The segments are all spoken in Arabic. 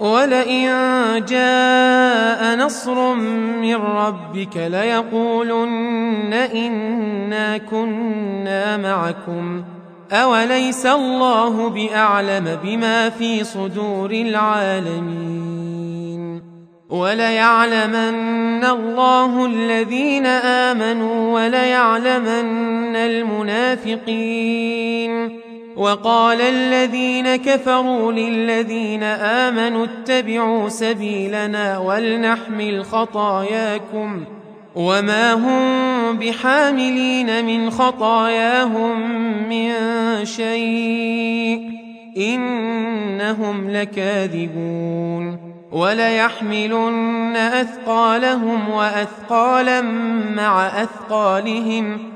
ولئن جاء نصر من ربك ليقولن إنا كنا معكم أوليس الله بأعلم بما في صدور العالمين وليعلمن الله الذين آمنوا وليعلمن المنافقين وقال الذين كفروا للذين آمنوا اتبعوا سبيلنا ولنحمل خطاياكم وما هم بحاملين من خطاياهم من شيء إنهم لكاذبون وليحملن أثقالهم وأثقالا مع أثقالهم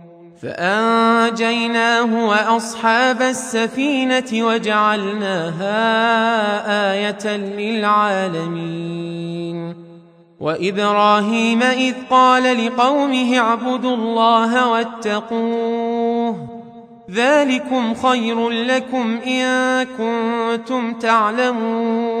فأنجيناه وأصحاب السفينة وجعلناها آية للعالمين. وإبراهيم إذ قال لقومه اعبدوا الله واتقوه ذلكم خير لكم إن كنتم تعلمون.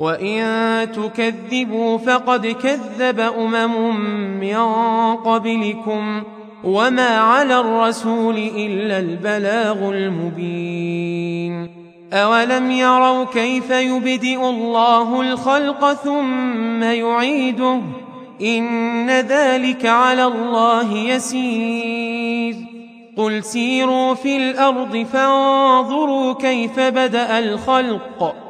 وإن تكذبوا فقد كذب أمم من قبلكم وما على الرسول إلا البلاغ المبين أولم يروا كيف يبدئ الله الخلق ثم يعيده إن ذلك على الله يسير قل سيروا في الأرض فانظروا كيف بدأ الخلق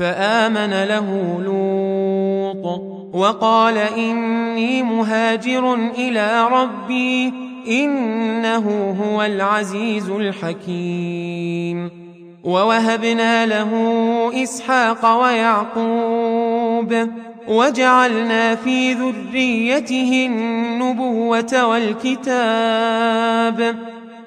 فآمن له لوط وقال إني مهاجر إلى ربي إنه هو العزيز الحكيم ووهبنا له إسحاق ويعقوب وجعلنا في ذريته النبوة والكتاب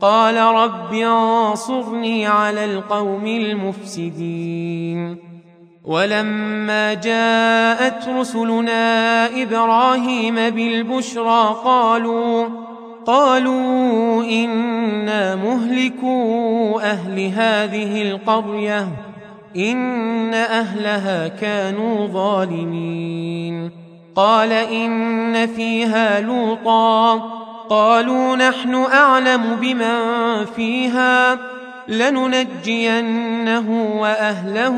قال رب انصرني على القوم المفسدين. ولما جاءت رسلنا إبراهيم بالبشرى قالوا قالوا إنا مهلكو أهل هذه القرية إن أهلها كانوا ظالمين. قال إن فيها لوطا قالوا نحن أعلم بمن فيها لننجينه وأهله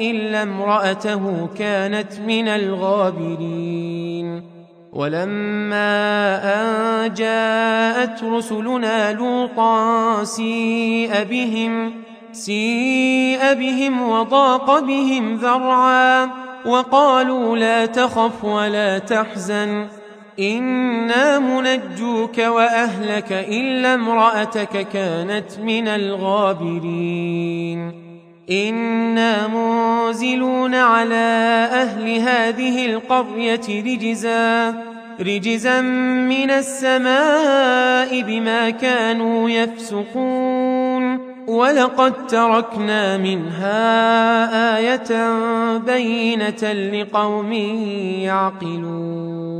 إلا امرأته كانت من الغابرين. ولما أن جاءت رسلنا لوطا سيء بهم سيء بهم وضاق بهم ذرعا وقالوا لا تخف ولا تحزن. إنا منجوك وأهلك إلا امرأتك كانت من الغابرين. إنا منزلون على أهل هذه القرية رجزا رجزا من السماء بما كانوا يفسقون. ولقد تركنا منها آية بينة لقوم يعقلون.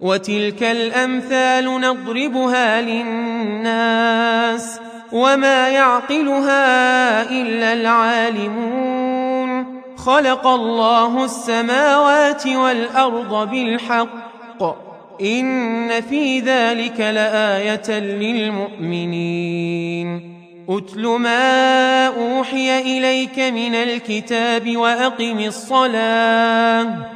وتلك الأمثال نضربها للناس وما يعقلها إلا العالمون. خلق الله السماوات والأرض بالحق. إن في ذلك لآية للمؤمنين. أتل ما أوحي إليك من الكتاب وأقم الصلاة.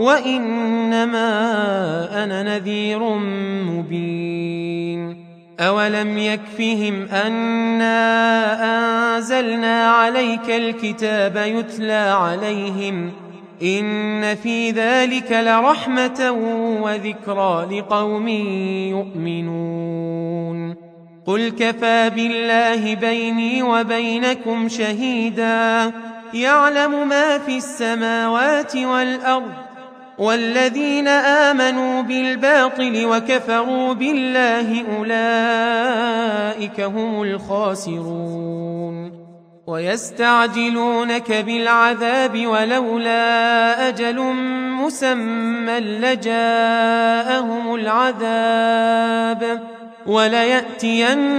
وإنما أنا نذير مبين. أولم يكفهم أنا أنزلنا عليك الكتاب يتلى عليهم ۖ. إن في ذلك لرحمة وذكرى لقوم يؤمنون. قل كفى بالله بيني وبينكم شهيدا. يعلم ما في السماوات والأرض والذين آمنوا بالباطل وكفروا بالله أولئك هم الخاسرون. ويستعجلونك بالعذاب ولولا أجل مسمى لجاءهم العذاب. وليأتينهم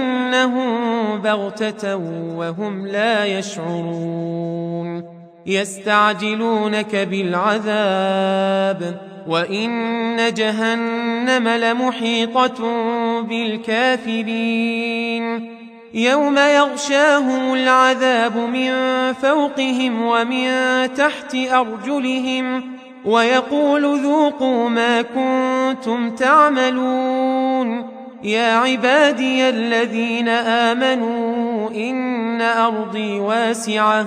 بغتة وهم لا يشعرون. يستعجلونك بالعذاب وإن جهنم لمحيطة بالكافرين. يوم يغشاهم العذاب من فوقهم ومن تحت أرجلهم ويقول ذوقوا ما كنتم تعملون. يا عبادي الذين آمنوا إن أرضي واسعة.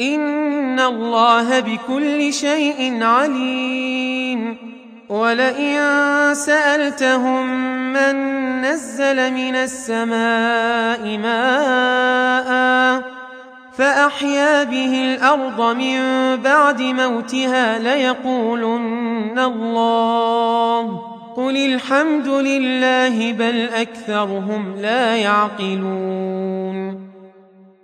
إن الله بكل شيء عليم ولئن سألتهم من نزل من السماء ماء فأحيا به الأرض من بعد موتها ليقولن الله قل الحمد لله بل أكثرهم لا يعقلون